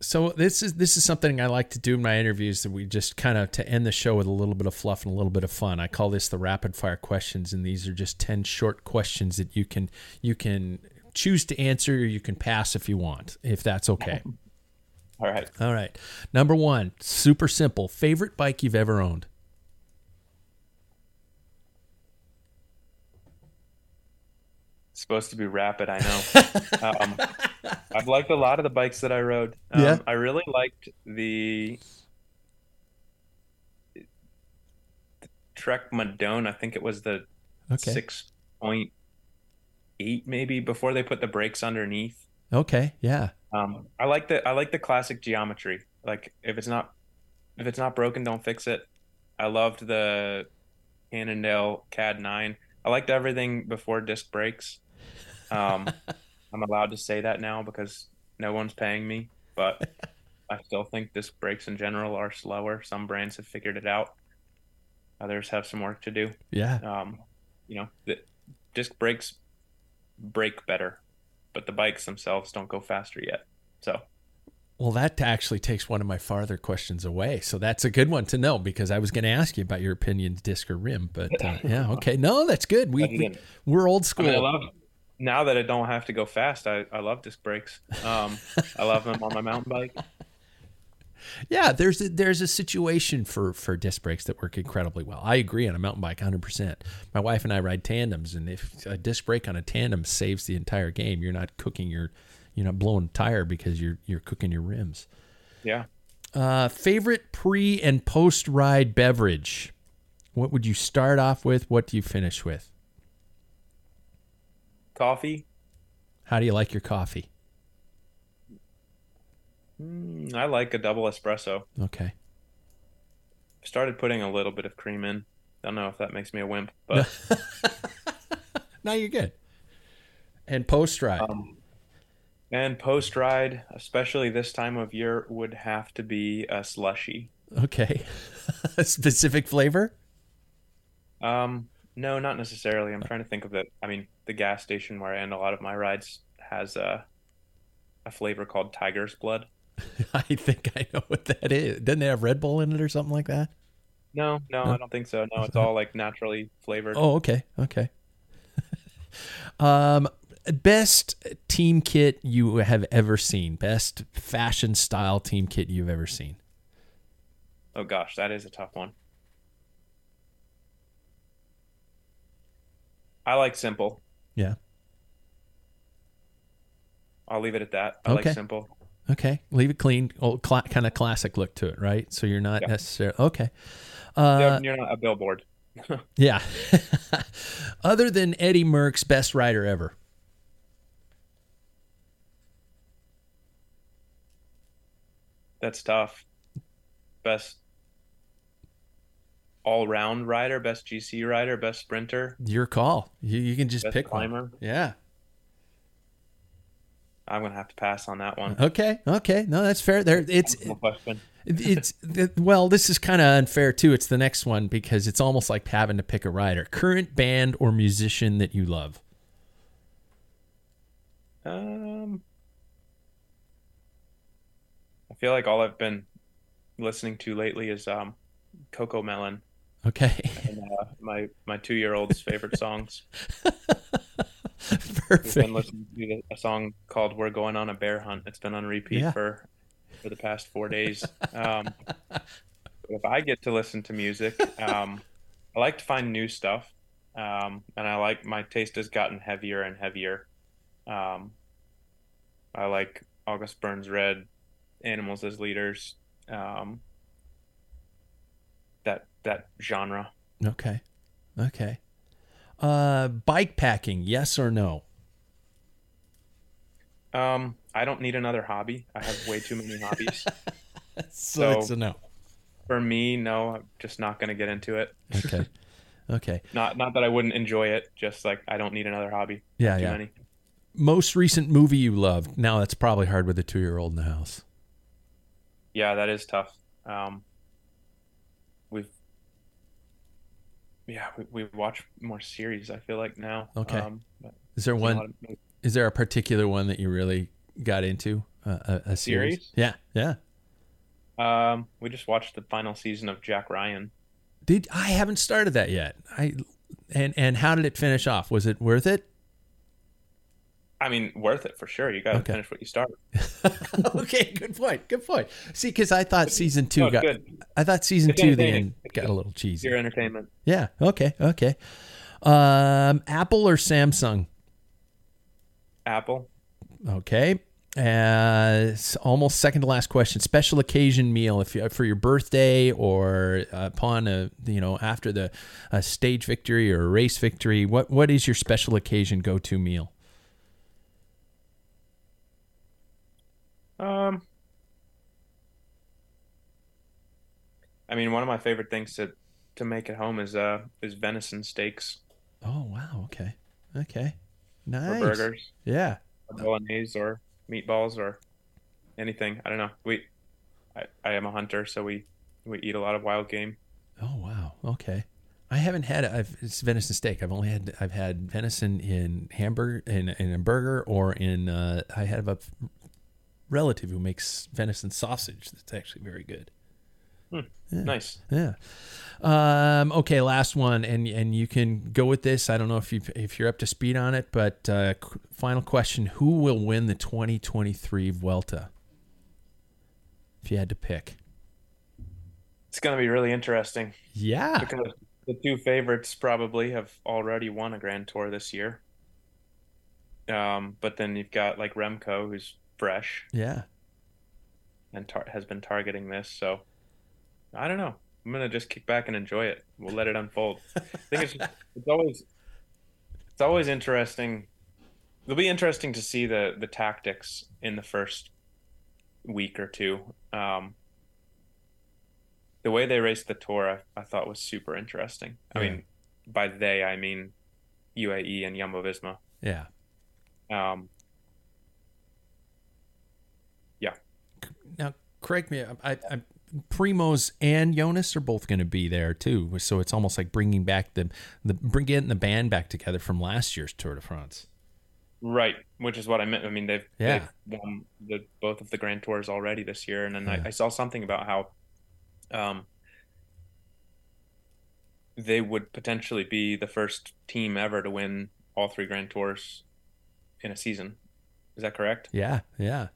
So this is this is something I like to do in my interviews that we just kind of to end the show with a little bit of fluff and a little bit of fun. I call this the rapid fire questions, and these are just ten short questions that you can you can choose to answer or you can pass if you want, if that's okay.
All right.
All right. Number one, super simple. Favorite bike you've ever owned?
Supposed to be rapid, I know. um, I've liked a lot of the bikes that I rode. Um,
Yeah.
I really liked the Trek Madone. I think it was the
Okay.
six point eight, maybe before they put the brakes underneath.
Okay. Yeah.
Um, I like the I like the classic geometry. Like if it's not if it's not broken, don't fix it. I loved the Cannondale CAD nine. I liked everything before disc brakes. Um, I'm allowed to say that now because no one's paying me, but I still think disc brakes in general are slower. Some brands have figured it out. Others have some work to do.
Yeah.
Um, you know, the disc brakes brake better, but the bikes themselves don't go faster yet. So
Well, that actually takes one of my farther questions away. So that's a good one to know because I was going to ask you about your opinions, disc or rim. But uh, yeah, okay, no, that's good. We, we, we're old
I
school.
mean, I love now that I don't have to go fast. I, I love disc brakes. Um, I love them on my mountain bike.
Yeah, there's a, there's a situation for for disc brakes that work incredibly well. I agree on a mountain bike 100%. My wife and I ride tandems and if a disc brake on a tandem saves the entire game, you're not cooking your you're not blowing a tire because you're you're cooking your rims.
Yeah.
Uh, favorite pre and post ride beverage? What would you start off with? What do you finish with?
Coffee.
How do you like your coffee?
Mm, I like a double espresso.
Okay.
Started putting a little bit of cream in. Don't know if that makes me a wimp, but
Now you're good. And post ride.
um, and post ride, especially this time of year, would have to be a slushy.
okay. a specific flavor?
Um, no, not necessarily. I'm trying to think of it. I mean, the gas station where I end a lot of my rides has a a flavor called Tiger's Blood.
I think I know what that is. Doesn't it have Red Bull in it or something like that?
No, no, I don't think so. No, it's all like naturally flavored.
Oh, okay. Okay. um best team kit you have ever seen. Best fashion style team kit you've ever seen.
Oh gosh, that is a tough one. I like simple.
Yeah.
I'll leave it at that. I
Okay.
like simple.
Okay. Leave it clean. Old cla- kind of classic look to it, right? So you're not
Yeah.
necessarily Okay.
You're-
Uh
You're not a billboard.
yeah. Other than Eddie Merckx best rider ever.
That's tough. Best all round rider, best GC rider, best sprinter,
Your call. You, you can just
best
pick one.
climber.
Yeah.
I'm gonna have to pass on that one.
Okay. Okay. No, that's fair. There it's
question.
it's well, this is kind of unfair too. It's the next one because it's almost like having to pick a rider. Current band or musician that you love.
Um, I feel like all I've been listening to lately is um, Cocomelon
Okay.
and uh, my my two year old's favorite songs. We've been listening to a song called "We're Going on a Bear Hunt." It's been on repeat
Yeah.
for for the past four days. Um, if I get to listen to music, um, I like to find new stuff, um, and I like my taste has gotten heavier and heavier. Um, I like August Burns Red, Animals as Leaders, um, that genre.
Okay. Okay. Uh bike packing, yes or no?
Um, I don't need another hobby. I have way too many hobbies.
So,
So-
it's a no.
For me, no, I'm just not going to get into it.
Okay. Okay.
Not not that I wouldn't enjoy it, just like I don't need another hobby.
Yeah, yeah.
many.
Most recent movie you loved. Now that's probably hard with a 2-year-old in the house.
Yeah, that is tough. Um, we've yeah, we, we watch more series. I feel like now.
Okay.
Um, but
Is there
seen a lot
one
of
is there a particular one that you really got into? a, a series?
Series?
Yeah, yeah.
Um, we just watched the final season of Jack Ryan.
Did I haven't started that yet? I and and how did it finish off? Was it worth it?
I mean, worth it for sure. You got to
Okay.
finish what you started.
okay, good point. Good point. See, because I thought season two
No,
got.
good.
I thought season
It's
two the
entertaining.
got a little cheesy.
Your entertainment.
Yeah. Okay. Okay. Um, Apple or Samsung?
Apple.
Okay. Uh, almost second to last question. Special occasion meal, if you, for your birthday or upon a you know after the a stage victory or a race victory. What what is your special occasion go to meal?
Um, I mean, one of my favorite things to to make at home is uh is venison steaks
Oh wow. Okay. Okay.
or
Nice.
burgers,
Yeah.
or bolognese, or meatballs, or anything. I don't know. We, I, I am a hunter, so we we eat a lot of wild game.
Oh wow. Okay. I haven't had I've it's venison steak. I've only had I've had venison in hamburger in in a burger or in uh, I have a relative who makes venison sausage that's actually very good. Yeah.
Nice.
Yeah. Um, okay, last one, and and you can go with this. I don't know if you if you're up to speed on it, but uh, qu- final question: Who will win the 2023 Vuelta? If you had to pick,
It's gonna be really interesting
yeah,
because the two favorites probably have already won a Grand Tour this year. Um, but then you've got like Remco, who's fresh
yeah.
and tar- has been targeting this. So I don't know. I'm gonna just kick back and enjoy it. We'll let it unfold. I think it's it's always it's always interesting. It'll be interesting to see the the tactics in the first week or two. Um, the way they raced the tour, I, I thought was super interesting. I
Yeah.
mean, by they I mean UAE and Jumbo Visma.
Yeah.
Um, yeah,
Now, correct me. I, I, Primož and Jonas are both going to be there too. So it's almost like bringing back the the bring getting the band back together from last year's Tour de France.
Right, which is what I meant. I mean, they've
Yeah.
they've won the both of the Grand Tours already this year, and then
Yeah.
I, I saw something about how, um, they would potentially be the first team ever to win all three Grand Tours in a season. Is that correct?
Yeah, yeah.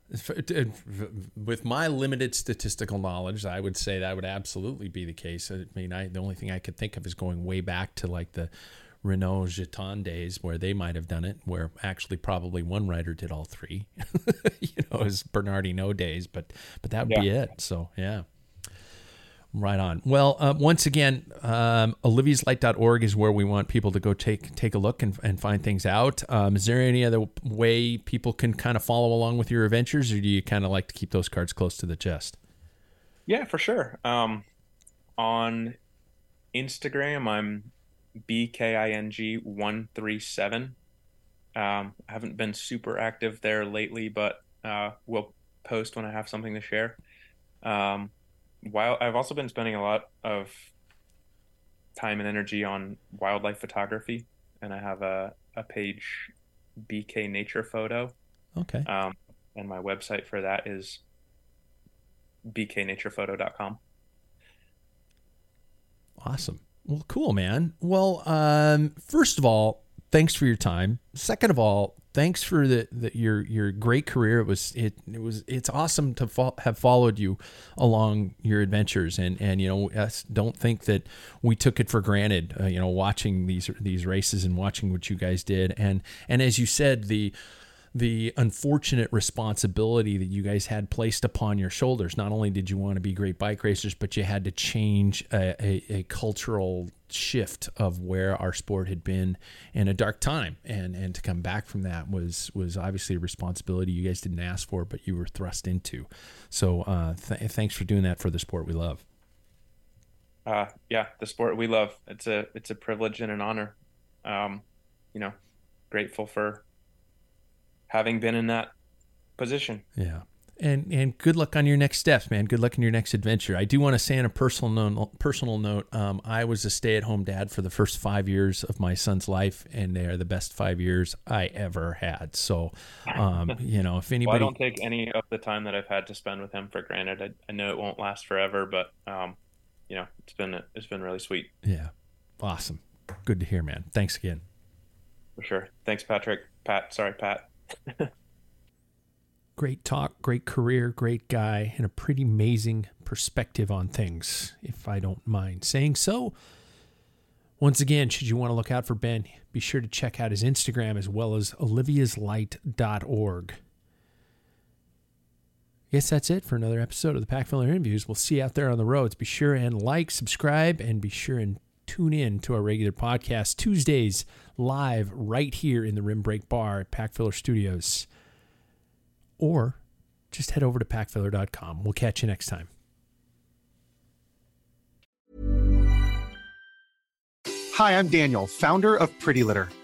With my limited statistical knowledge, I would say that would absolutely be the case. I mean, I the only thing I could think of is going way back to like the Renault Gitane days where they might have done it, where actually probably one writer did all three. you know, as Bernard Hinault days, but but that would be it. So yeah. Right on. Well, uh, once again, um, oliviaslight.org is where we want people to go take take a look and, and find things out. Um, is there any other way people can kind of follow along with your adventures, or do you kind of like to keep those cards close to the chest?
Yeah, for sure. Um, on Instagram, I'm bking one three seven. Um, I haven't been super active there lately, but uh, will post when I have something to share. Um, while I've also been spending a lot of time and energy on wildlife photography, and I have a a page, BK Nature Photo.
Okay.
Um, and my website for that is bknaturePhoto.com.
Awesome. Well, cool, man. Well, um, first of all, thanks for your time. Second of all, thanks for the, the your your great career. It was it it was it's awesome to fo- have followed you along your adventures, and and you know don't think that we took it for granted. Uh, you know, watching these these races and watching what you guys did, and and as you said, the the unfortunate responsibility that you guys had placed upon your shoulders. Not only did you want to be great bike racers, but you had to change a, a, a cultural shift of where our sport had been in a dark time, and and to come back from that was was obviously a responsibility you guys didn't ask for, but you were thrust into. So uh, th- thanks for doing that for the sport we love.
Uh, yeah, the sport we love. It's a it's a privilege and an honor. Um, you know, grateful for having been in that position.
Yeah. And and good luck on your next steps, man. Good luck in your next adventure. I do want to say on a personal note, personal note, um, I was a stay-at-home dad for the first five years of my son's life, and they are the best five years I ever had. So, um, you know, if anybody,
well, I don't take any of the time that I've had to spend with him for granted. I, I know it won't last forever, but um, you know, it's been it's been really sweet.
Yeah, awesome. Good to hear, man. Thanks again.
For sure. Thanks, Patrick. Pat. Sorry, Pat.
great talk, great career, great guy, and a pretty amazing perspective on things, if I don't mind saying so. Once again, should you want to look out for Ben, be sure to check out his Instagram as well as oliviaslight.org. guess that's it for another episode of the Packfiller Interviews. We'll see you out there on the roads. Be sure and like, subscribe, and be sure and tune in to our regular podcast Tuesdays live right here in the Rim Break Bar at Packfiller Studios or just head over to packfiller.com. We'll catch you next time.
Hi, I'm Daniel, founder of Pretty Litter.